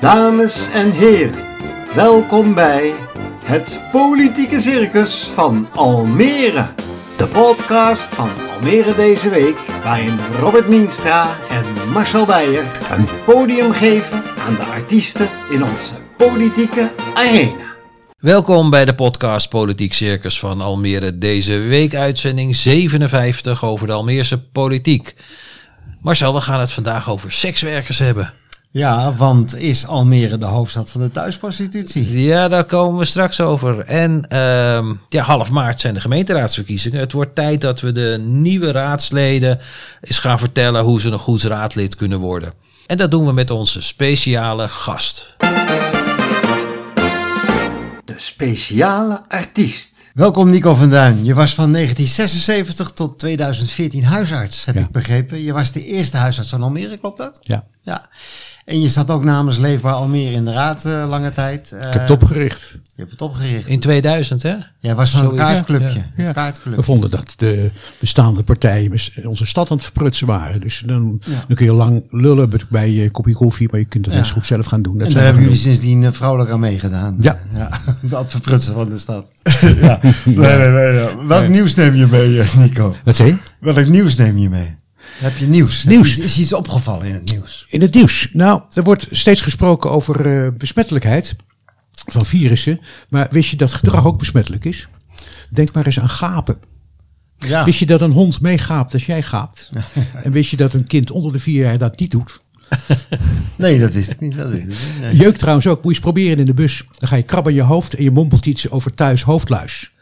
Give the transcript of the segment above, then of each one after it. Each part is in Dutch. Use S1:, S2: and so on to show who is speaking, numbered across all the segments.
S1: Dames en heren, welkom bij het Politieke Circus van Almere. De podcast van Almere deze week, waarin Robert Mienstra en Marcel Beijer een podium geven aan de artiesten in onze politieke arena.
S2: Welkom bij de podcast Politiek Circus van Almere. Deze week uitzending 57 over de Almeerse politiek. Marcel, we gaan het vandaag over sekswerkers hebben.
S1: Ja, want is Almere de hoofdstad van de thuisprostitutie?
S2: Ja, daar komen we straks over. En ehm, ja, half maart zijn de gemeenteraadsverkiezingen. Het wordt tijd dat we de nieuwe raadsleden eens gaan vertellen hoe ze een goed raadlid kunnen worden. En dat doen we met onze speciale gast.
S1: De speciale artiest. Welkom Nico van Duin. Je was van 1976 tot 2014 huisarts, heb
S3: Ja.
S1: ik begrepen. Je was de eerste huisarts van Almere, klopt dat?
S3: Ja,
S1: Ja. En je zat ook namens Leefbaar Almere in de raad eh, lange tijd.
S3: ik heb het opgericht.
S1: Je hebt het opgericht.
S2: In 2000, hè?
S1: Jij was van het kaartclubje.
S2: Ja.
S1: Het
S3: Ja.
S1: kaartclubje.
S3: We vonden dat de bestaande partijen onze stad aan het verprutsen waren. Dus dan,
S1: Ja.
S3: dan kun je lang lullen bij- bij je kopje koffie, maar je kunt het zo goed zelf gaan doen. Dat
S1: En daar hebben jullie sindsdien eh, vrouwelijk aan meegedaan.
S3: Ja.
S1: Dat verprutsen van de stad. ja. Nee, nee, nee. Welk nieuws neem je mee, eh, Nico?
S3: Wat zei je?
S1: Welk nieuws neem je mee? Heb je nieuws?
S3: Nieuws.
S1: Is iets opgevallen in het nieuws?
S3: In het nieuws. Nou, er wordt steeds gesproken over eh, besmettelijkheid van virussen. Maar wist je dat gedrag ook besmettelijk is? Denk maar eens aan gapen.
S1: Ja.
S3: Wist je dat een hond meegaapt als jij gaapt? En wist je dat een kind onder de vier jaar dat niet doet?
S1: Nee, dat wist ik niet. Dat wist ik niet. Nee.
S3: Jeuk trouwens ook. Moet je eens proberen in de bus. Dan ga je krabben in je hoofd en je mompelt iets over thuis hoofdluis.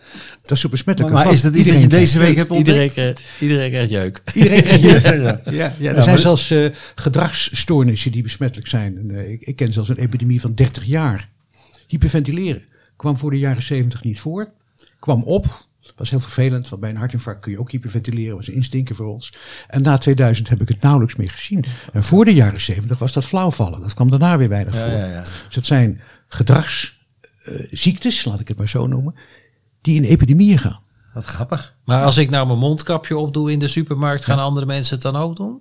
S3: Dat is zo besmettelijk.
S1: Maar is dat iets dat je
S3: Iedereen
S1: deze week hebt
S2: Iedereen,
S1: ontdekt?
S2: krijgt- iedereen krijgt jeuk.
S3: Iedereen krijgt jeuk.
S1: Ja, ja.
S3: Ja, ja, er
S1: Ja,
S3: zijn zelfs eh, gedragsstoornissen die besmettelijk zijn. En, eh, ik, ik ken zelfs een epidemie van 30 jaar. Hyperventileren kwam voor de jaren 70 niet voor. Kwam op. Was heel vervelend, want bij een hartinfarct kun je ook hyperventileren. Was een instinker voor ons. En na 2000 heb ik het nauwelijks meer gezien. En voor de jaren 70 was dat flauwvallen. Dat kwam daarna weer weinig
S1: Ja,
S3: voor.
S1: ja, ja.
S3: Dus dat zijn gedragsziektes, laat ik het maar zo noemen, die in epidemieën gaan.
S1: Wat grappig.
S2: Maar als ik nou mijn mondkapje opdoe in de supermarkt, gaan andere mensen het dan ook doen?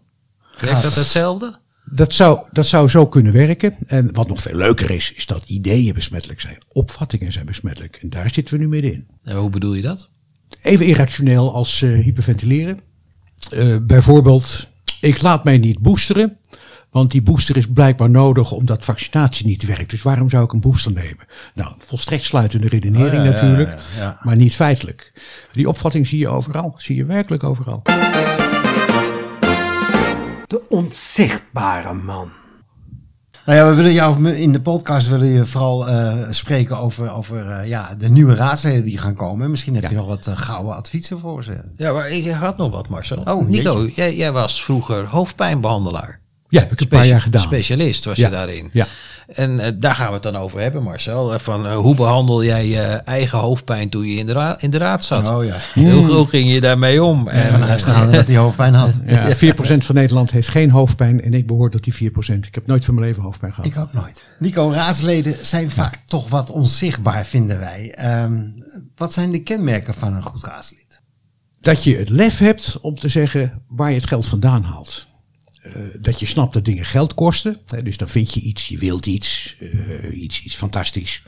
S2: Werkt dat hetzelfde?
S3: Dat zou, dat zou zo kunnen werken. En wat nog veel leuker is, is dat ideeën besmettelijk zijn. Opvattingen zijn besmettelijk. En daar zitten we nu middenin.
S2: En hoe bedoel je dat?
S3: Even irrationeel als eh, hyperventileren. Eh, bijvoorbeeld, ik laat mij niet boosteren. Want die booster is blijkbaar nodig omdat vaccinatie niet werkt. Dus waarom zou ik een booster nemen? Nou, volstrekt sluitende redenering
S1: Oh, ja,
S3: natuurlijk.
S1: ja, ja.
S3: Maar niet feitelijk. Die opvatting zie je overal. Zie je werkelijk overal.
S1: De onzichtbare man. Nou ja, we willen jou in de podcast willen je vooral eh, spreken over, over eh, ja, de nieuwe raadsleden die gaan komen. Misschien heb je nog wat eh, gouden adviezen voor ze.
S2: Ja, maar ik had nog wat, Marcel.
S1: Oh,
S2: Nico, jij, jij was vroeger hoofdpijnbehandelaar.
S3: Ja, heb ik een paar jaar gedaan.
S2: Specialist was
S3: Ja.
S2: je daarin.
S3: Ja.
S2: En eh, daar gaan we het dan over hebben, Marcel. Eh, Van, eh, hoe behandel jij je eigen hoofdpijn toen je in de, ra- in de raad zat?
S1: Oh ja.
S2: Hoe, hoe ging je daarmee om? En,
S1: Ervan uitgaande dat hij hoofdpijn had.
S3: Ja, 4% van Nederland heeft geen hoofdpijn en ik behoor tot die 4%. Ik heb nooit van mijn leven hoofdpijn gehad.
S1: Ik ook nooit. Nico, raadsleden zijn vaak toch wat onzichtbaar, vinden wij. Ehm, wat zijn de kenmerken van een goed raadslid?
S3: Dat je het lef hebt om te zeggen waar je het geld vandaan haalt. Eh, dat je snapt dat dingen geld kosten. Hè, dus dan vind je iets, je wilt iets, eh, iets, iets fantastisch.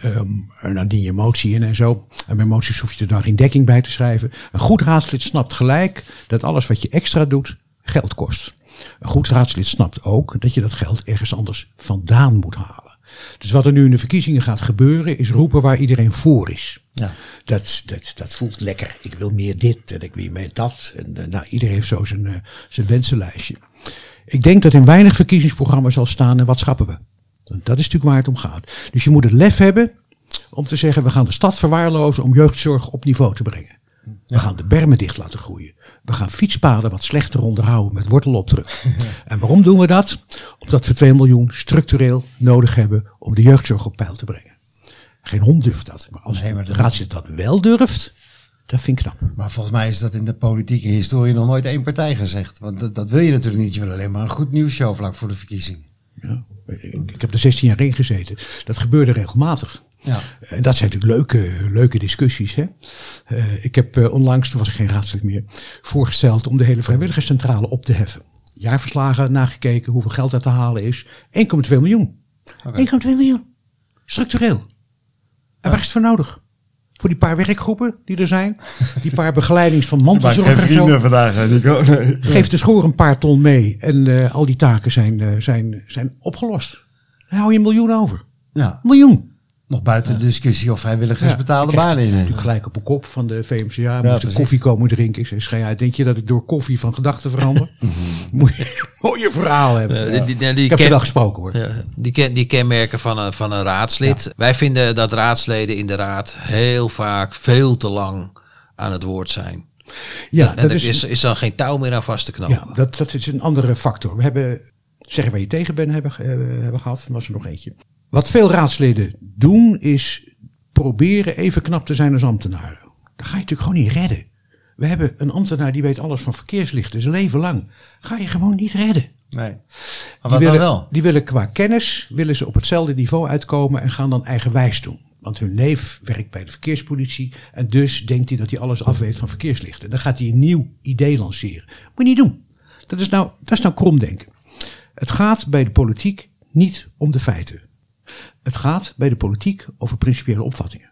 S3: Ehm, en dan dien je motie in en zo. En bij moties hoef je er dan geen dekking bij te schrijven. Een goed raadslid snapt gelijk dat alles wat je extra doet geld kost. Een goed raadslid snapt ook dat je dat geld ergens anders vandaan moet halen. Dus wat er nu in de verkiezingen gaat gebeuren, is roepen waar iedereen voor is.
S1: Ja.
S3: Dat, dat, dat voelt lekker. Ik wil meer dit en ik wil meer dat. En eh, nou, iedereen heeft zo zijn, eh, zijn wensenlijstje. Ik denk dat in weinig verkiezingsprogramma's zal staan en wat schappen we. Want Dat is natuurlijk waar het om gaat. Dus je moet het lef hebben om te zeggen we gaan de stad verwaarlozen om jeugdzorg op niveau te brengen. We gaan de bermen dicht laten groeien. We gaan fietspaden wat slechter onderhouden met wortelopdruk. En waarom doen we dat? Omdat we 2 miljoen structureel nodig hebben om de jeugdzorg op peil te brengen. Geen hond durft dat. Maar als
S1: Nee, maar
S3: de raadslid dat wel durft, dat vind ik knap.
S1: Maar volgens mij is dat in de politieke historie nog nooit één partij gezegd. Want dat, dat wil je natuurlijk niet. Je wil alleen maar een goed nieuwsshow vlak voor de verkiezing.
S3: Ja, ik ik heb er 16 jaar in gezeten. Dat gebeurde regelmatig.
S1: Ja.
S3: En dat zijn natuurlijk leuke, leuke discussies. Hè? Eh, ik heb eh, onlangs, toen was ik geen raadslid meer, voorgesteld om de hele vrijwilligerscentrale op te heffen. Jaarverslagen nagekeken, hoeveel geld er te halen is. 1,2 miljoen.
S1: Oké.
S3: 1,2 miljoen. Structureel. En waar is het voor nodig? Voor die paar werkgroepen die er zijn. Die paar begeleidings van mantelzorgers. en zo.
S1: vrienden vandaag, hè, Nico. Nee.
S3: Geef de schoor een paar ton mee. En eh, al die taken zijn, eh, zijn, zijn opgelost. Dan hou je een miljoen over.
S1: Ja,
S3: Miljoen.
S1: Nog buiten de discussie of vrijwilligers
S3: Ja, krijg
S1: banen
S3: natuurlijk
S1: in.
S3: gelijk op een kop van de VMCA. Moest
S1: precies.
S3: koffie komen drinken. Ik uit. Denk je dat ik door koffie van gedachten verander? Moet je een mooie verhaal hebben.
S2: Eh, die- die- die
S3: ik heb
S2: ken-
S3: er wel gesproken hoor.
S2: Ja, die, ken, die kenmerken van een, van een raadslid. Wij vinden dat raadsleden in de raad heel vaak veel te lang aan het woord zijn.
S3: Ja,
S2: en
S3: dat
S2: er
S3: is,
S2: is, is dan geen touw meer aan vast te knopen.
S3: ja dat, dat is een andere factor. We hebben, zeggen waar je tegen bent, hebben, eh, hebben gehad. Er was er nog eentje. Wat veel raadsleden doen is proberen even knap te zijn als ambtenaren. Dat ga je natuurlijk gewoon niet redden. We hebben een ambtenaar die weet alles van verkeerslichten zijn leven lang. Ga je gewoon niet redden.
S1: Nee. Maar
S3: Die
S1: wat
S3: willen,
S1: dan wel?
S3: die willen qua kennis willen ze op hetzelfde niveau uitkomen en gaan dan eigenwijs doen. Want hun neef werkt bij de verkeerspolitie en dus denkt hij dat hij alles afweet van verkeerslichten. Dan gaat hij een nieuw idee lanceren. Moet je niet doen. Dat is nou, dat is nou kromdenken. Het gaat bij de politiek niet om de feiten. Het gaat bij de politiek over principiële opvattingen.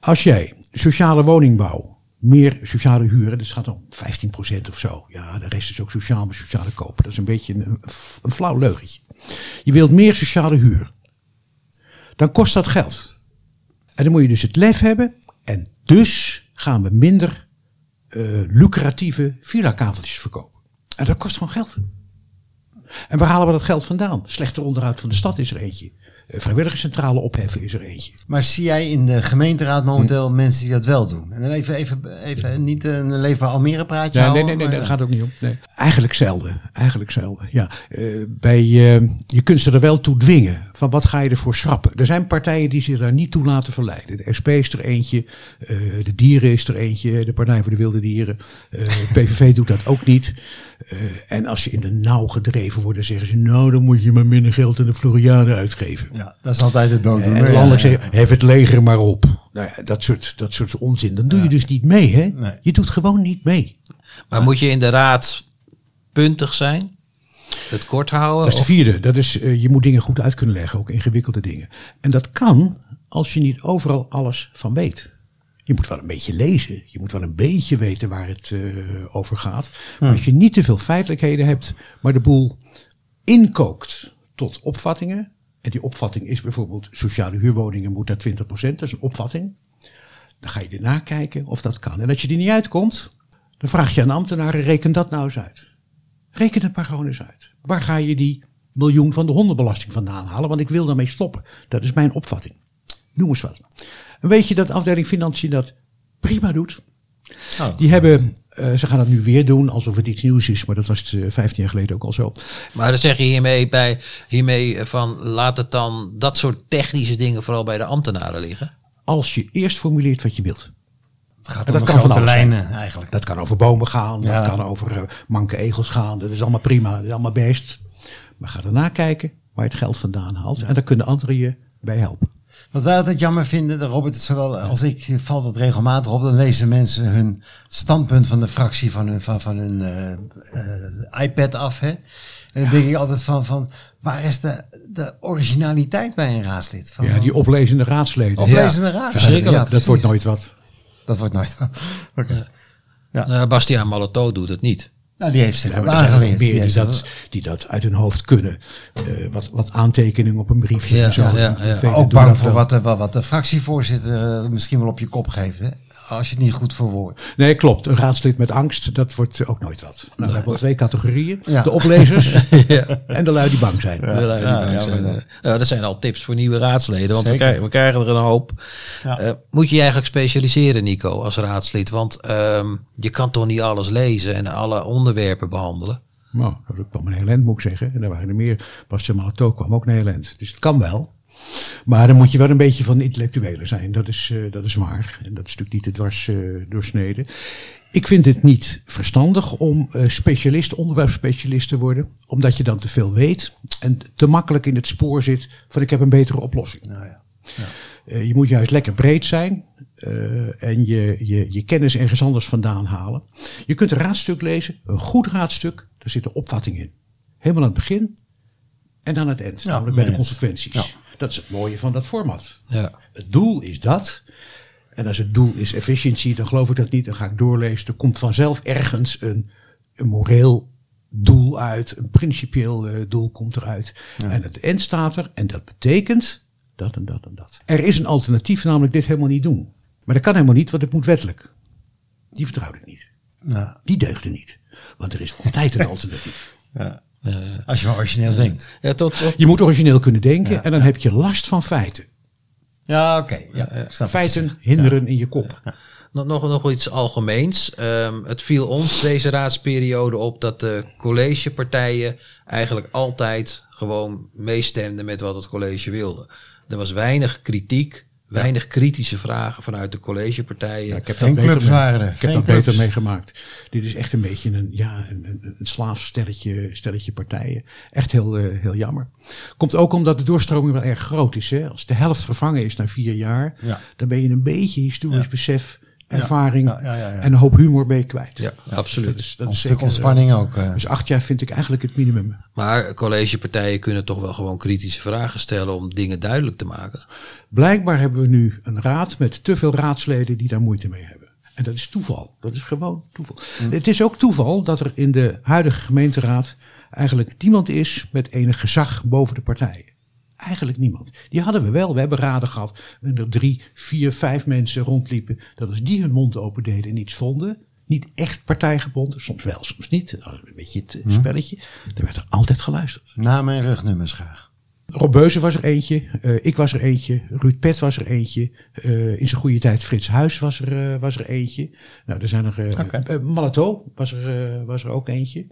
S3: Als jij sociale woningbouw, meer sociale huren, het gaat om 15% of zo. Ja, de rest is ook sociaal, maar sociale kopen. Dat is een beetje een, een flauw leugentje. Je wilt meer sociale huur. Dan kost dat geld. En dan moet je dus het lef hebben. En dus gaan we minder eh, lucratieve villa-kaveltjes verkopen. En dat kost gewoon geld. En waar halen we dat geld vandaan? Slechter onderhoud van de stad is er eentje. Vrijwilligerscentrale opheffen is er eentje.
S1: Maar zie jij in de gemeenteraad
S3: Hm.
S1: momenteel mensen die dat wel doen? En dan even, even, even niet een leefbaar Almere praatje
S3: Ja, nee,
S1: houden,
S3: nee, nee, daar gaat het ook niet om. Nee. Eigenlijk zelden. Eigenlijk zelden. Ja. Eh, bij, eh, je kunt ze er wel toe dwingen. Van wat ga je ervoor schrappen? Er zijn partijen die zich daar niet toe laten verleiden. De SP is er eentje. eh, de Dieren is er eentje. De Partij voor de Wilde Dieren. eh PVV doet dat ook niet. En als je in de nauw gedreven wordt, dan zeggen ze... nou, dan moet je maar minder geld aan de Floriade uitgeven.
S1: Ja, dat is altijd het dooddoen.
S3: En
S1: hè?
S3: landelijk
S1: Ja, ja.
S3: zeggen, hef het leger maar op. Nou ja, dat soort, dat soort onzin. Dan doe je dus niet mee, hè?
S1: Nee.
S3: Je doet gewoon niet mee.
S2: Maar moet je in de raad puntig zijn? Het kort houden?
S3: Dat is de vierde. Dat is, eh, je moet dingen goed uit kunnen leggen, ook ingewikkelde dingen. En dat kan als je niet overal alles van weet. Je moet wel een beetje lezen. Je moet wel een beetje weten waar het eh, over gaat. Maar als je niet te veel feitelijkheden hebt, maar de boel inkookt tot opvattingen. En die opvatting is bijvoorbeeld sociale huurwoningen moet naar 20%. Dat is een opvatting. Dan ga je ernaar kijken of dat kan. En als je er niet uitkomt, dan vraag je aan ambtenaren, reken dat nou eens uit. Reken het maar gewoon eens uit. Waar ga je die miljoen van de hondenbelasting vandaan halen? Want ik wil daarmee stoppen. Dat is mijn opvatting. Noem eens wat. En weet je dat afdeling Financiën dat prima doet?
S1: Oh.
S3: Die hebben, eh, ze gaan het nu weer doen alsof het iets nieuws is, maar dat was het, eh, 15 jaar geleden ook al zo.
S2: Maar dan zeg je hiermee, bij, hiermee van laat het dan dat soort technische dingen vooral bij de ambtenaren liggen.
S3: Als je eerst formuleert wat je wilt.
S1: Het gaat om
S3: dat
S1: de
S3: kan van zijn.
S1: lijnen eigenlijk.
S3: Dat kan over bomen gaan,
S1: Ja.
S3: dat kan over eh, manke egels gaan. Dat is allemaal prima, dat is allemaal best. Maar ga daarna kijken waar je het geld vandaan haalt. En daar kunnen anderen je bij helpen.
S1: Wat wij altijd jammer vinden, de Robert, het zowel als ik, valt het regelmatig op. Dan lezen mensen hun standpunt van de fractie van hun, van, van hun eh, eh, iPad af. Hè? En dan denk ik altijd van, van waar is de, de originaliteit bij een raadslid? Van,
S3: Ja, die oplezende raadsleden.
S1: Oplezende raadsleden.
S3: Verschrikkelijk.
S1: Ja,
S3: dat wordt nooit wat.
S1: Dat wordt nooit. Oké.
S2: Nou, Bastiaan Malato doet het niet.
S1: Nou, die heeft zich
S3: Ja,
S1: dat
S3: er
S1: aangeleerd.
S3: meer
S1: Die
S3: dat, die dat uit hun hoofd kunnen. Eh, wat, wat aantekeningen op een briefje
S2: Ja,
S3: en zo.
S2: ja, ja, ja.
S1: Ook bang
S3: dat
S1: voor wat de, wat de fractievoorzitter eh, misschien wel op je kop geeft. Hè? Als je het niet goed verwoordt.
S3: Nee, klopt. Een raadslid met angst, dat wordt ook nooit wat. Nou, we hebben twee categorieën.
S1: Ja.
S3: De oplezers en de lui die bang zijn.
S2: De lui die
S1: ja,
S2: bang
S1: ja,
S2: zijn. Nou, dat zijn al tips voor nieuwe raadsleden, want we krijgen, we krijgen er een hoop.
S1: Ja.
S2: Eh, moet je je eigenlijk specialiseren, Nico, als raadslid? Want ehm, je kan toch niet alles lezen en alle onderwerpen behandelen?
S3: Nou, dat kwam een heel eind, moet ik zeggen. En daar waren er meer. Bastian Malato kwam ook een heel eind. Dus het kan wel. Maar dan moet je wel een beetje van de intellectuelen zijn. Dat is, eh, dat is waar. En dat is natuurlijk niet te dwars eh, doorsneden. Ik vind het niet verstandig om eh, specialist, onderwerpsspecialist te worden. Omdat je dan te veel weet. En te makkelijk in het spoor zit van ik heb een betere oplossing.
S1: Nou ja.
S3: Eh, je moet juist lekker breed zijn en je, je, je kennis ergens anders vandaan halen. Je kunt een raadstuk lezen, een goed raadstuk, daar zit een opvatting in. Helemaal aan het begin en aan het eind,
S1: Ja,
S3: namelijk bij de consequenties.
S1: Ja.
S3: Dat is het mooie van dat format.
S2: Ja.
S3: Het doel is dat. En als het doel is efficiëntie, dan geloof ik dat niet. Dan ga ik doorlezen. Er komt vanzelf ergens een, een moreel doel uit. Een principieel eh, doel komt eruit. En het eind staat er. En dat betekent dat en dat en dat. Er is een alternatief, namelijk dit helemaal niet doen. Maar dat kan helemaal niet, want het moet wettelijk. Die vertrouwde ik niet. Die deugde niet. Want er is altijd een alternatief.
S1: ja.
S2: Eh,
S1: Als je maar origineel denkt.
S2: ja, tot, tot,
S3: Je moet origineel kunnen denken
S1: Ja,
S3: en dan heb je last van feiten.
S1: Ja, oké. Je
S3: Feiten hinderen in je kop.
S2: Nog, nog, nog iets algemeens. Ehm, het viel ons deze raadsperiode op dat de collegepartijen eigenlijk altijd gewoon meestemden met wat het college wilde. Er was weinig kritiek, weinig kritische vragen vanuit de collegepartijen.
S3: Ja, ik heb dat beter,
S1: waren er,
S3: ik heb dat beter meegemaakt. Dit is echt een beetje een, ja, een, een, een slaafs stelletje, stelletje partijen. Echt heel, eh, heel jammer. Komt ook omdat de doorstroming wel erg groot is. Hè? Als de helft vervangen is na vier jaar,
S1: Ja.
S3: dan ben je een beetje historisch
S1: Ja.
S3: besef, ervaring
S1: Ja, ja, ja, ja.
S3: en een hoop humor ben je kwijt.
S2: Ja, absoluut.
S3: Dat is, dat
S1: Een
S3: is
S1: stuk ontspanning ook. eh.
S3: Dus acht jaar vind ik eigenlijk het minimum.
S2: Maar collegepartijen kunnen toch wel gewoon kritische vragen stellen om dingen duidelijk te maken.
S3: Blijkbaar hebben we nu een raad met te veel raadsleden die daar moeite mee hebben. En dat is toeval. Dat is gewoon toeval. Het is ook toeval dat er in de huidige gemeenteraad eigenlijk niemand is met enig gezag boven de partijen. Eigenlijk niemand. Die hadden we wel. We hebben raden gehad. En er drie, vier, vijf mensen rondliepen. Dat als die hun mond open deden en iets vonden. Niet echt partijgebonden. Soms wel, soms niet. Een beetje het eh, spelletje. Dan werd er altijd geluisterd.
S1: Namen en rugnummers graag.
S3: Rob Beuzen was er eentje, eh, ik was er eentje, Ruud Pet was er eentje, eh, in zijn goede tijd Frits Huis was er, eh, was er eentje. Nou, er zijn er, Malato was er, was er ook eentje.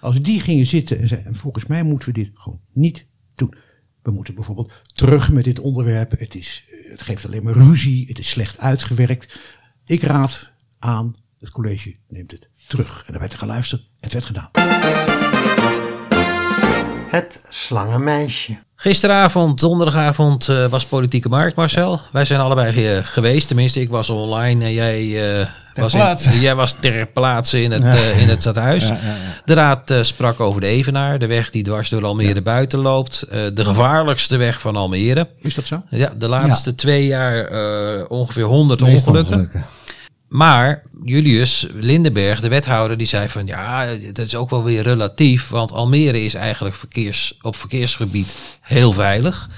S3: Als die gingen zitten en zeiden, volgens mij moeten we dit gewoon niet doen. We moeten bijvoorbeeld terug met dit onderwerp. Het, is, eh, het geeft alleen maar ruzie, het is slecht uitgewerkt. Ik raad aan, het college neemt het terug. En er werd er geluisterd, het werd gedaan.
S4: Het slangenmeisje.
S2: Gisteravond, donderdagavond, eh, was Politieke Markt, Marcel. Wij zijn allebei eh, geweest. Tenminste, ik was online en jij, eh, was,
S1: plaatse.
S2: in, jij was ter plaatse in het,
S1: Ja.
S2: eh, in het stadhuis.
S1: Ja.
S2: De raad eh, sprak over de Evenaar, de weg die dwars door Almere buiten loopt. Eh, de gevaarlijkste weg van Almere.
S3: Is dat zo?
S2: Ja, de laatste twee jaar ongeveer 100
S1: Meestal
S2: ongelukken.
S1: ongelukken.
S2: Maar Julius Lindenberg, de wethouder, die zei van ja, dat is ook wel weer relatief. Want Almere is eigenlijk verkeers, op verkeersgebied heel veilig.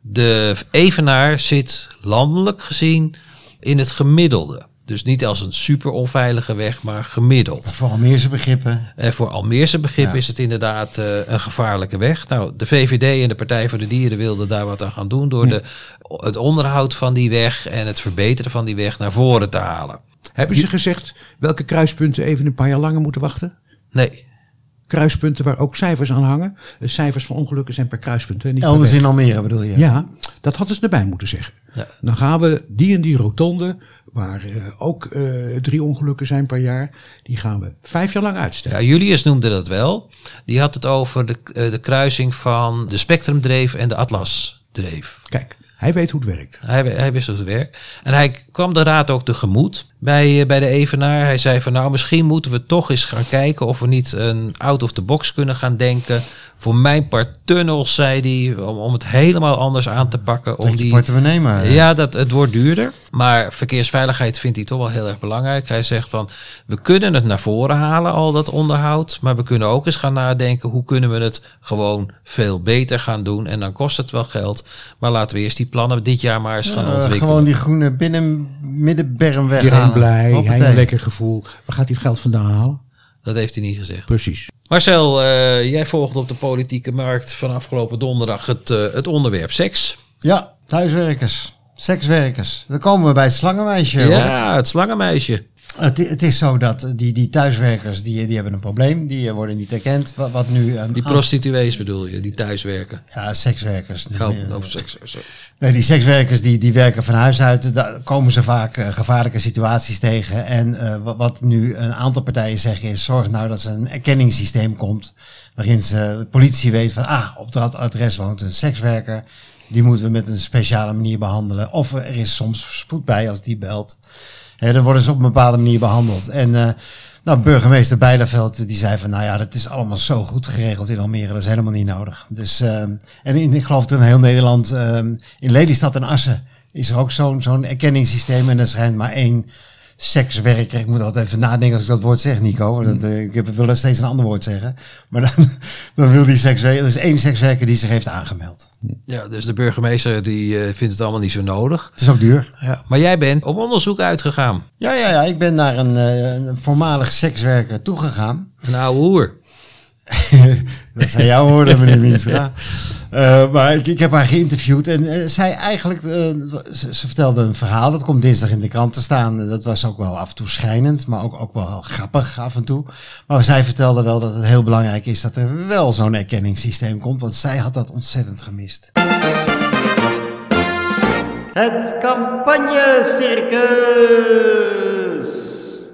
S2: De Evenaar zit landelijk gezien in het gemiddelde. Dus niet als een super onveilige weg, maar gemiddeld.
S1: Voor Almeerse begrippen.
S2: En voor Almeerse begrip
S1: Ja.
S2: is het inderdaad eh, een gevaarlijke weg. Nou, de VVD en de Partij voor de Dieren wilden daar wat aan gaan doen door de, het onderhoud van die weg en het verbeteren van die weg naar voren te halen.
S3: Hebben ze gezegd welke kruispunten even een paar jaar langer moeten wachten?
S2: Nee,
S3: Kruispunten waar ook cijfers aan hangen. De cijfers van ongelukken zijn per kruispunt. Hè, niet
S1: Elders in Almere bedoel je?
S3: Ja, dat hadden ze erbij moeten zeggen.
S2: Ja.
S3: Dan gaan we die en die rotonde, waar eh, ook eh, drie ongelukken zijn per jaar, die gaan we vijf jaar lang uitstellen.
S2: ja, Julius noemde dat wel. Die had het over de, eh, de kruising van de Spectrumdreef en de Atlasdreef.
S3: Kijk, hij weet hoe het werkt.
S2: Hij, hij wist hoe het werkt. En hij kwam de raad ook tegemoet bij, eh, bij de Evenaar. Hij zei van nou, misschien moeten we toch eens gaan kijken of we niet een out of the box kunnen gaan denken. Voor mijn part tunnels, zei hij, om, om het helemaal anders aan te pakken. Om die,
S1: portemonnee maar.
S2: ja, dat, het wordt duurder. Maar verkeersveiligheid vindt hij toch wel heel erg belangrijk. Hij zegt van, we kunnen het naar voren halen, al dat onderhoud. Maar we kunnen ook eens gaan nadenken, hoe kunnen we het gewoon veel beter gaan doen. En dan kost het wel geld. Maar laten we eerst die plannen dit jaar maar eens gaan ontwikkelen.
S1: gewoon die groene binnen middenberm
S3: Iedereen
S1: weghalen.
S3: blij, hij een lekker gevoel. Waar gaat hij het geld vandaan halen?
S2: Dat heeft hij niet gezegd.
S3: Precies.
S2: Marcel, eh, jij volgt op de politieke markt van afgelopen donderdag het, eh, het onderwerp seks.
S1: Ja, thuiswerkers. Sekswerkers. Dan komen we bij het slangenmeisje. hoor.
S2: Ja, het slangenmeisje.
S1: Het, het is zo dat die, die thuiswerkers, die, die hebben een probleem. Die eh, worden niet erkend. Wat, wat nu...
S2: Die prostituees bedoel je, die thuiswerken.
S1: Ja, sekswerkers.
S2: Oh,
S1: Nee,
S2: oh, seks. sorry.
S1: Nee, die sekswerkers die, die werken van huis uit. Daar komen ze vaak eh, gevaarlijke situaties tegen. En eh, wat, wat nu een aantal partijen zeggen is... zorg nou dat er een erkenningssysteem komt... waarin ze, de politie weet van... ah, op dat adres woont een sekswerker... die moeten we met een speciale manier behandelen. Of er is soms spoed bij als die belt. Hè, dan worden ze op een bepaalde manier behandeld. En... eh, Nou, burgemeester Bijleveld die zei van, nou ja, dat is allemaal zo goed geregeld in Almere, dat is helemaal niet nodig. Dus, eh, en in, ik geloof dat in heel Nederland, eh, in Lelystad en Assen, is er ook zo'n zo'n erkenningssysteem en er schijnt maar één sekswerker. Ik moet altijd even nadenken als ik dat woord zeg, Nico. Dat, eh, ik heb- wil steeds een ander woord zeggen. Maar dan, dan wil die sekswerker, er is één sekswerker die zich heeft aangemeld.
S2: Ja, dus de burgemeester die eh, vindt het allemaal niet zo nodig.
S1: Het is ook duur.
S2: Ja. Maar jij bent op onderzoek uitgegaan.
S1: Ja, ja, ja. Ik ben naar een, eh, een voormalig sekswerker toegegaan.
S2: Een oude hoer.
S1: Dat zijn jouw woorden, meneer Minstra. Eh, maar ik, ik heb haar geïnterviewd en eh, zij eigenlijk, eh, ze, ze vertelde een verhaal, dat komt dinsdag in de krant te staan. Dat was ook wel af en toe schrijnend, maar ook, ook wel grappig af en toe. Maar zij vertelde wel dat het heel belangrijk is dat er wel zo'n erkenningssysteem komt, want zij had dat ontzettend gemist.
S4: Het campagnecircus.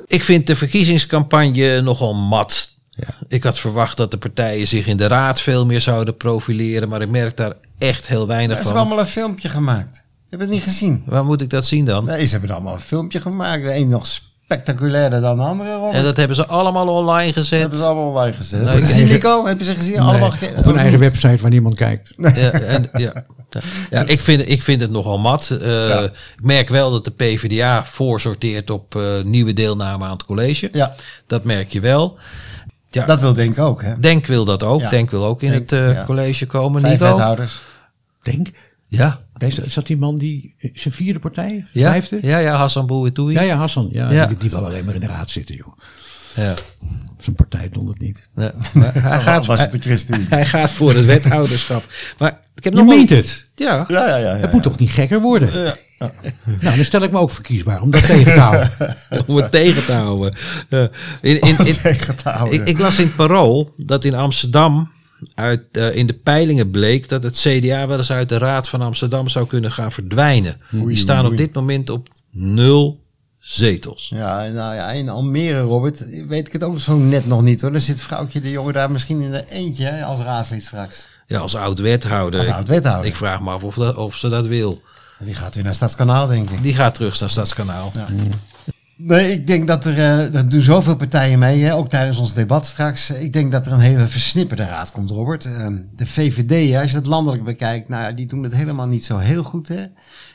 S2: Ik vind de verkiezingscampagne nogal mat.
S3: Ja.
S2: Ik had verwacht dat de partijen zich in de raad veel meer zouden profileren, maar ik merk daar echt heel weinig
S1: Ze hebben
S2: van.
S1: allemaal een filmpje gemaakt. Heb je het niet gezien?
S2: Waar moet ik dat zien dan?
S1: Nee, ze hebben er allemaal een filmpje gemaakt. De een nog spectaculairder dan de andere. Robert.
S2: En dat hebben ze allemaal online
S1: Dat
S2: gezet.
S1: hebben ze allemaal online gezet.
S2: Nou,
S1: Heb je
S2: ik-
S1: gezien, Nico? Heb je ze gezien? allemaal
S3: op een eigen website waar niemand kijkt.
S2: Ja, en, ja. ja ik, vind, ik vind het nogal mat. Eh, Ik merk wel dat de PvdA voorsorteert op eh, nieuwe deelname aan het college.
S1: Ja,
S2: Dat merk je wel. Ja,
S1: dat wil Denk ook, hè?
S2: Denk wil dat ook.
S1: Ja.
S2: Denk wil ook in
S1: Denk,
S2: het eh,
S1: ja.
S2: college komen.
S1: Vijf
S2: Nico?
S1: wethouders.
S3: Denk.
S2: Ja.
S3: Is dat- Zat die man die zijn vierde partij?
S2: Ja?
S3: Vijfde?
S2: Ja, ja, Hassan Bouetoui.
S3: Ja, ja, Hassan. Ja,
S2: Ja.
S3: Die, die wil alleen maar in de raad zitten, joh.
S2: Ja.
S3: Zijn partij dondert niet.
S2: Ja. Maar hij, gaat,
S1: was het
S2: hij,
S1: de ChristenUnie?
S2: hij gaat voor het wethouderschap. Maar ik heb
S3: Je
S2: nog
S3: meent het.
S2: Ja.
S1: Ja, ja, ja. ja,
S3: Het moet toch niet gekker worden? Nou, dan stel ik me ook verkiesbaar om dat tegen te houden.
S2: om het tegen te houden. Eh, in, in, in,
S1: tegen te houden.
S2: ik, ik las in het Parool dat in Amsterdam uit, eh, in de peilingen bleek dat het CDA wel eens uit de Raad van Amsterdam zou kunnen gaan verdwijnen. Die staan
S1: oei,
S2: op dit moment op nul zetels.
S1: Ja, nou ja, in Almere, Robert, weet ik het ook zo net nog niet hoor. Er zit vrouwtje de jongen daar misschien in de eentje hè, als raadslid straks.
S2: Ja, als oud-wethouder.
S1: Als oud-wethouder.
S2: Ik vraag me af of, dat, of ze dat wil.
S1: Die gaat weer naar Stadskanaal, denk ik.
S2: Die gaat terug naar Stadskanaal.
S1: Nee, ik denk dat er, eh er doen zoveel partijen mee, hè, ook tijdens ons debat straks. Ik denk dat er een hele versnipperde raad komt, Robert. Ehm, de VVD, als je het landelijk bekijkt, nou ja, die doen het helemaal niet zo heel goed. Hè.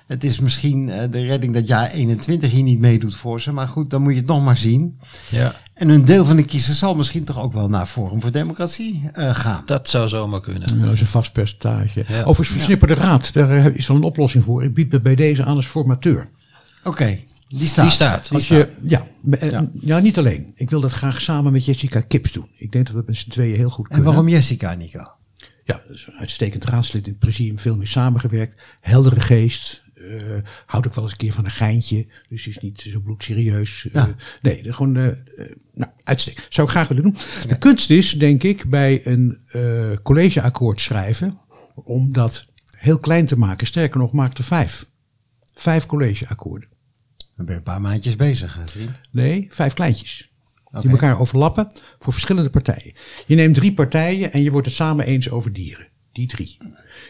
S1: Het is misschien eh, de redding dat jaar 21 hier niet meedoet voor ze, maar goed, dan moet je het nog maar zien.
S2: Ja,
S1: En een deel van de kiezers zal misschien toch ook wel naar Forum voor Democratie eh, gaan.
S2: dat zou zomaar kunnen.
S3: Dat is een vast percentage.
S2: Ja.
S3: Overigens, versnipperde raad, daar eh, is wel een oplossing voor. Ik bied me bij deze aan als formateur.
S1: Oké, die staat.
S2: Die staat.
S3: Als je, ja,
S1: Ja.
S3: ja. niet alleen. Ik wil dat graag samen met Jessica Kips doen. Ik denk dat we met z'n tweeën heel goed
S1: En
S3: kunnen.
S1: waarom Jessica, Nico?
S3: Ja, dat is een uitstekend raadslid in het presidium, veel mee samengewerkt. Heldere geest. Eh houdt ook wel eens een keer van een geintje. Dus is niet zo bloedserieus. eh, nee, gewoon, eh, nou, uitstekend. Zou ik graag willen doen. De kunst is, denk ik, bij een collegeakkoord schrijven. Om dat heel klein te maken. Sterker nog, maak er vijf. Vijf collegeakkoorden.
S1: Dan ben je een paar maandjes bezig, hè, vriend.
S3: Nee, vijf kleintjes. Die elkaar overlappen voor verschillende partijen. Je neemt drie partijen en je wordt het samen eens over dieren. Die drie.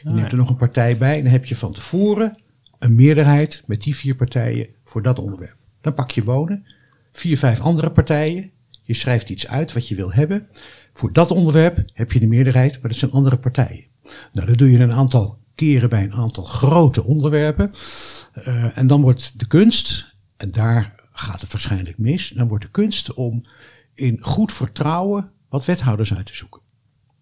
S3: Je neemt er nog een partij bij en dan heb je van tevoren een meerderheid met die vier partijen voor dat onderwerp. Dan pak je wonen, vier, vijf andere partijen. Je schrijft iets uit wat je wil hebben. Voor dat onderwerp heb je de meerderheid, maar dat zijn andere partijen. Nou, dat doe je een aantal keren bij een aantal grote onderwerpen. Eh, en dan wordt de kunst, en daar gaat het waarschijnlijk mis, dan wordt de kunst om in goed vertrouwen wat wethouders uit te zoeken.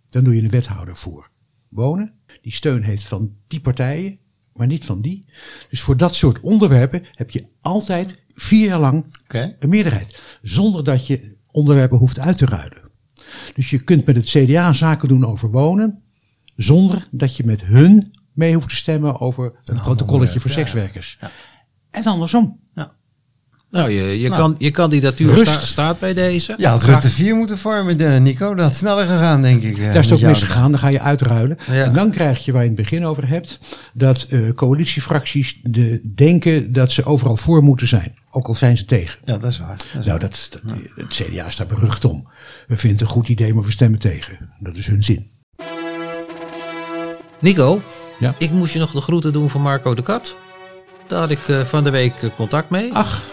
S3: Dan doe je een wethouder voor wonen, die steun heeft van die partijen, maar niet van die. Dus voor dat soort onderwerpen heb je altijd vier jaar lang een meerderheid, zonder dat je onderwerpen hoeft uit te ruilen. Dus je kunt met het CDA zaken doen over wonen, zonder dat je met hun mee hoeft te stemmen over een protocolletje voor
S1: ja,
S3: sekswerkers.
S1: ja.
S3: En andersom.
S1: Ja.
S2: Nou, je, je,
S1: Nou.
S2: kan, je kandidatuur
S3: Rust.
S2: sta- staat bij deze.
S1: Ja, had Rutte 4 moeten vormen, de, Nico. Dat had sneller gegaan, denk ik. eh,
S3: Daar is het
S1: met
S3: ook misgegaan, dan ga je uitruilen.
S2: Ja.
S3: En dan krijg je waar je in het begin over hebt, dat eh, coalitiefracties de, denken dat ze overal voor moeten zijn. Ook al zijn ze tegen.
S1: Ja, dat is waar. Dat is
S3: Nou, dat, dat, het CDA is daar berucht om. We vinden het een goed idee, maar we stemmen tegen. Dat is hun zin.
S2: Nico,
S3: Ja.
S2: ik moest je nog de groeten doen van Marco de Kat. Daar had ik eh, van de week eh, contact mee.
S3: Ach,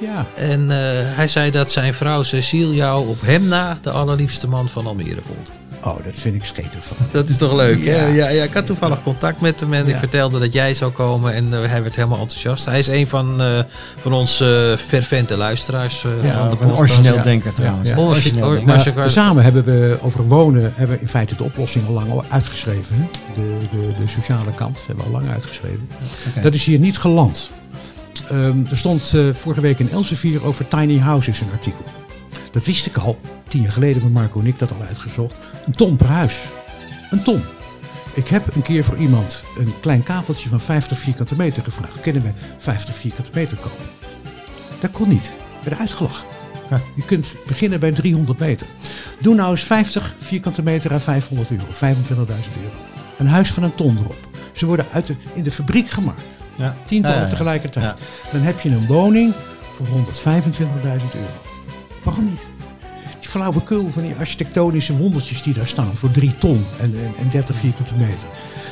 S3: Ja.
S2: En eh, hij zei dat zijn vrouw Cecile jou op hem na de allerliefste man van Almere vond.
S3: Oh, dat vind ik scheter van.
S2: Dat is toch leuk, hè?
S3: Ja.
S2: Ja, ja, ik had toevallig contact met hem en ik
S3: Ja.
S2: vertelde dat jij zou komen en eh, hij werd helemaal enthousiast. Hij is een van, eh, van onze fervente luisteraars
S3: Ja,
S2: van de podcast.
S1: origineel
S3: ja.
S1: denker trouwens.
S3: Ja.
S1: Origineel
S2: or-
S3: Samen hebben we over wonen hebben we in feite de oplossing al lang uitgeschreven. Hè? De, de, de sociale kant hebben we al lang uitgeschreven. Dat is hier niet geland. Ehm, er stond eh, vorige week in Elsevier over tiny houses een artikel. Dat wist ik al. Tien jaar geleden met Marco en ik dat al uitgezocht. Een ton per huis. Een ton. Ik heb een keer voor iemand een klein kaveltje van 50 vierkante meter gevraagd. Kunnen we 50 vierkante meter kopen? Dat kon niet. We werden uitgelachen. Je kunt beginnen bij 300 meter. Doe nou eens 50 vierkante meter aan 500 euro. 25.000 euro. Een huis van een ton erop. Ze worden uit de, in de fabriek gemaakt.
S1: Ja.
S3: Tientallen tegelijkertijd. Dan heb je een woning voor 125.000 euro. Waarom niet? Die flauwekul van die architectonische wondertjes die daar staan voor 3 ton en, en, en 30 vierkante meter.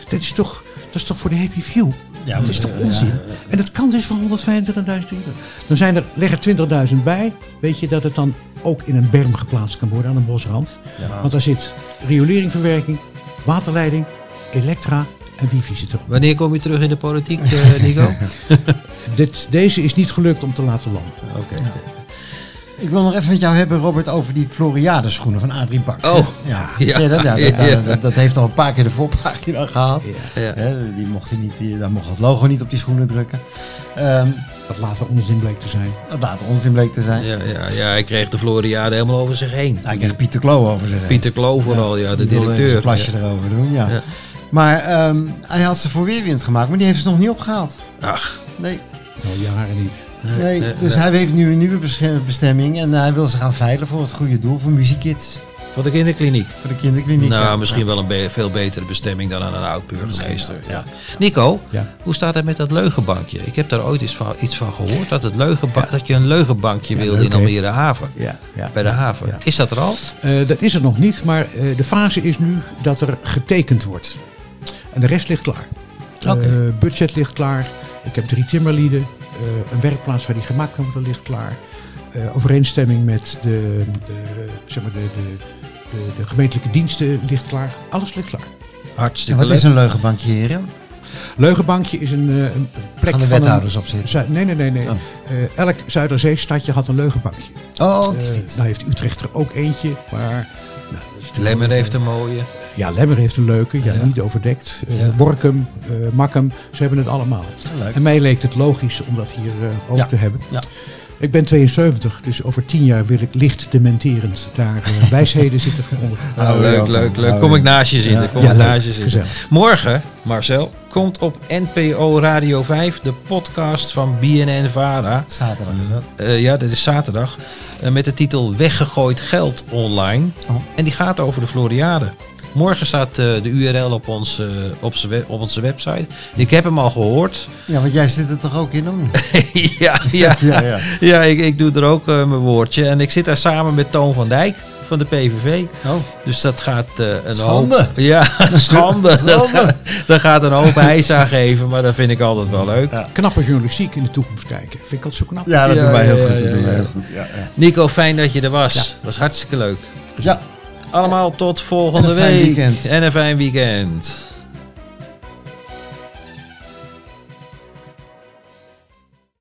S3: Dat is toch, dat is toch voor de happy few?
S1: Ja,
S3: dat is toch
S1: eh,
S3: onzin?
S1: ja,
S3: En dat kan dus voor 125.000 euro. Dan zijn er, leg er 20.000 bij. Weet je dat het dan ook in een berm geplaatst kan worden aan een bosrand? Want daar zit rioleringverwerking, waterleiding, elektra en wifi zit erop.
S2: Wanneer kom je terug in de politiek, eh, Nico?
S3: Dit, deze is niet gelukt om te laten landen.
S2: Oké.
S1: Ik wil nog even met jou hebben, Robert, over die Floriade schoenen van Adrie Baks.
S2: Oh,
S1: ja.
S2: ja.
S1: Ja, dat, ja, dat,
S2: Ja.
S1: dat- dat heeft al een paar keer de voorpagina gehad. Die mocht hij niet, die, daar mocht het logo niet op die schoenen drukken. Ehm
S3: Wat later onzin bleek te zijn.
S1: wat later onzin bleek te zijn.
S2: Ja, ja, ja, hij kreeg de Floriade helemaal over zich heen.
S1: Hij kreeg Pieter Klo over zich heen.
S2: Pieter Kloo vooral, ja, de directeur.
S1: een plasje erover doen, ja. Maar ehm, hij had ze voor weerwind gemaakt, maar die heeft ze nog niet opgehaald.
S2: Ach,
S1: Nee,
S3: Al jaren niet.
S1: nee.
S2: nee,
S1: dus
S2: nee.
S1: hij heeft nu een nieuwe bestemming en hij wil ze gaan veilen voor het goede doel, voor muziekkids,
S2: voor de kinderkliniek.
S1: voor de kinderkliniek.
S2: Nou,
S1: Ja.
S2: misschien wel een be- veel betere bestemming dan aan een oud burgemeester.
S1: Ja.
S2: Ja. Nico,
S3: Ja.
S2: hoe staat het met dat leugenbankje? Ik heb daar ooit iets van, iets van gehoord, dat, het dat je een leugenbankje
S3: Ja,
S2: wilde
S3: leuk,
S2: in? Almere Haven.
S3: Ja, ja.
S2: Bij de haven.
S3: Ja.
S2: Is dat er al?
S3: Eh, dat is er nog niet, maar eh, de fase is nu dat er getekend wordt. En de rest ligt klaar.
S2: Oké.
S3: Eh, budget ligt klaar. Ik heb drie timmerlieden. Eh, een werkplaats waar die gemaakt kan worden ligt klaar. Eh, overeenstemming met de, de, zeg maar de, de, de, de gemeentelijke diensten ligt klaar. Alles ligt klaar.
S1: En
S2: Hartstikke
S1: wat
S2: leuk.
S1: is een leugenbankje, heren?
S3: Leugenbankje is een, eh, een plek
S1: Gaan de
S3: van
S1: wethouders
S3: een...
S1: op zitten?
S3: Nee, nee, nee. nee.
S1: Oh.
S3: Eh, elk Zuiderzeestadje had een leugenbankje.
S1: Oh,
S3: nou heeft Utrecht er ook eentje, maar... Nou,
S2: Lemmer heeft een mooie.
S3: Ja, Lemmer heeft een leuke, ja,
S2: Ja.
S3: niet overdekt. Eh
S2: Ja.
S3: Workum, eh Makkum, ze hebben het allemaal.
S1: Leuk.
S3: En mij leek het logisch om dat hier eh, ook
S1: Ja.
S3: te hebben.
S1: Ja.
S3: Ik ben 72, dus over tien jaar wil ik licht dementerend daar eh, wijsheden zitten verkondigen.
S1: Oh,
S2: Oh, leuk, leuk, leuk. Kom ik naast je zitten.
S1: Ja.
S2: Kom
S3: Ja,
S2: ik naast je zitten.
S3: Gezellig.
S2: Morgen, Marcel, komt op NPO Radio 5 de podcast van BNN Vara.
S1: Zaterdag is dat.
S2: Eh, ja, dat is zaterdag. met de titel Weggegooid geld online.
S1: Oh.
S2: En die gaat over de Floriade. Morgen staat eh, de URL op, ons, eh, op, we- op onze website. Ik heb hem al gehoord.
S1: Ja, want jij zit er toch ook in, of niet?
S2: ja, ja,
S1: Ja, ja.
S2: ja ik, ik doe er ook eh, mijn woordje. En ik zit daar samen met Toon van Dijk van de PVV.
S1: Oh,
S2: Dus dat gaat eh, een
S1: Schande.
S2: hoop... Ja, schande. Dat
S1: Schande.
S2: gaat, dat gaat een hoop ijs aan geven, maar dat vind ik altijd wel leuk.
S1: Ja.
S3: Knappe journalistiek in de toekomst kijken. Vind ik altijd zo knap.
S1: ja, dat
S2: Ja,
S1: doen wij heel
S2: ja,
S1: goed. dat heel goed. Ja, ja.
S2: Nico, fijn dat je er was. was hartstikke leuk.
S1: ja.
S2: Allemaal tot volgende
S1: En
S2: week.
S1: weekend.
S2: En een fijn weekend.